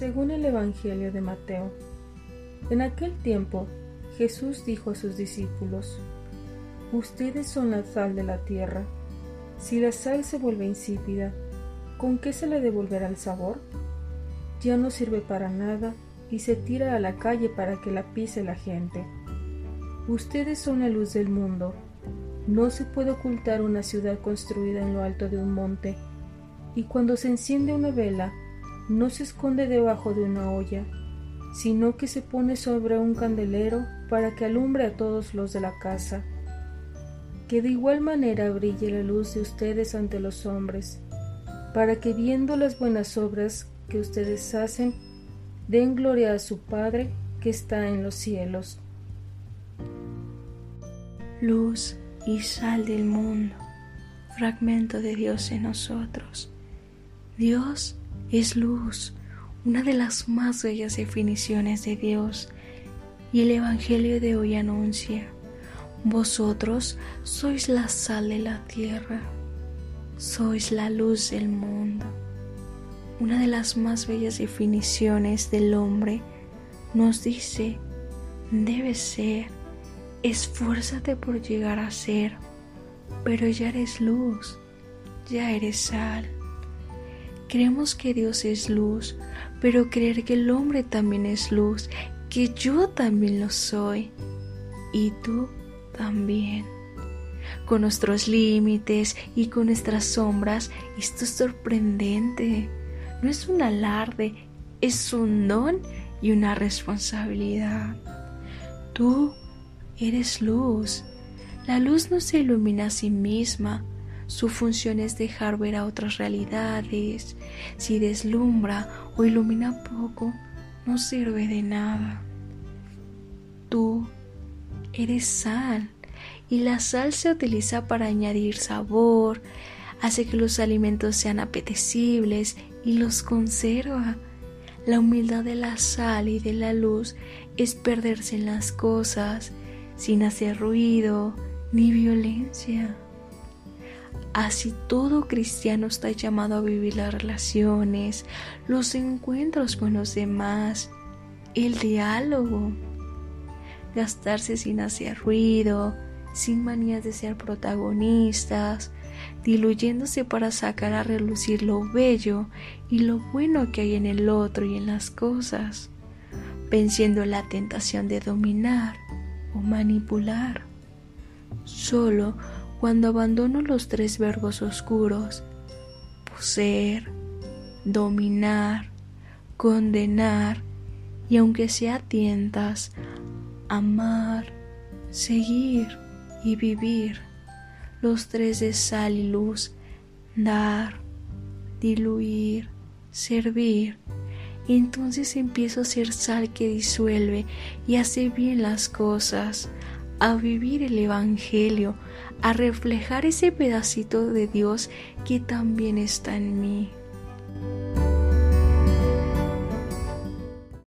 Según el Evangelio de Mateo, en aquel tiempo Jesús dijo a sus discípulos, Ustedes son la sal de la tierra. Si la sal se vuelve insípida, ¿con qué se le devolverá el sabor? Ya no sirve para nada y se tira a la calle para que la pise la gente. Ustedes son la luz del mundo. No se puede ocultar una ciudad construida en lo alto de un monte, y cuando se enciende una vela, no se esconde debajo de una olla, sino que se pone sobre un candelero para que alumbre a todos los de la casa. Que de igual manera brille la luz de ustedes ante los hombres, para que viendo las buenas obras que ustedes hacen, den gloria a su Padre que está en los cielos. Luz y sal del mundo, fragmento de Dios en nosotros. Dios es luz, una de las más bellas definiciones de Dios, y el Evangelio de hoy anuncia, vosotros sois la sal de la tierra, sois la luz del mundo. Una de las más bellas definiciones del hombre nos dice, debe ser, esfuérzate por llegar a ser, pero ya eres luz, ya eres sal. Creemos que Dios es luz, pero creer que el hombre también es luz, que yo también lo soy y tú también. Con nuestros límites y con nuestras sombras, esto es sorprendente. No es un alarde, es un don y una responsabilidad. Tú eres luz. La luz no se ilumina a sí misma, su función es dejar ver a otras realidades. Si deslumbra o ilumina poco, no sirve de nada. Tú eres sal y la sal se utiliza para añadir sabor, hace que los alimentos sean apetecibles y los conserva. La humildad de la sal y de la luz es perderse en las cosas sin hacer ruido ni violencia. Así todo cristiano está llamado a vivir las relaciones, los encuentros con los demás, el diálogo, gastarse sin hacer ruido, sin manías de ser protagonistas, diluyéndose para sacar a relucir lo bello y lo bueno que hay en el otro y en las cosas, venciendo la tentación de dominar o manipular. Solo cuando abandono los tres verbos oscuros, poseer, dominar, condenar y aunque sea tientas, amar, seguir y vivir, los tres de sal y luz, dar, diluir, servir, entonces empiezo a ser sal que disuelve y hace bien las cosas, a vivir el Evangelio, a reflejar ese pedacito de Dios que también está en mí.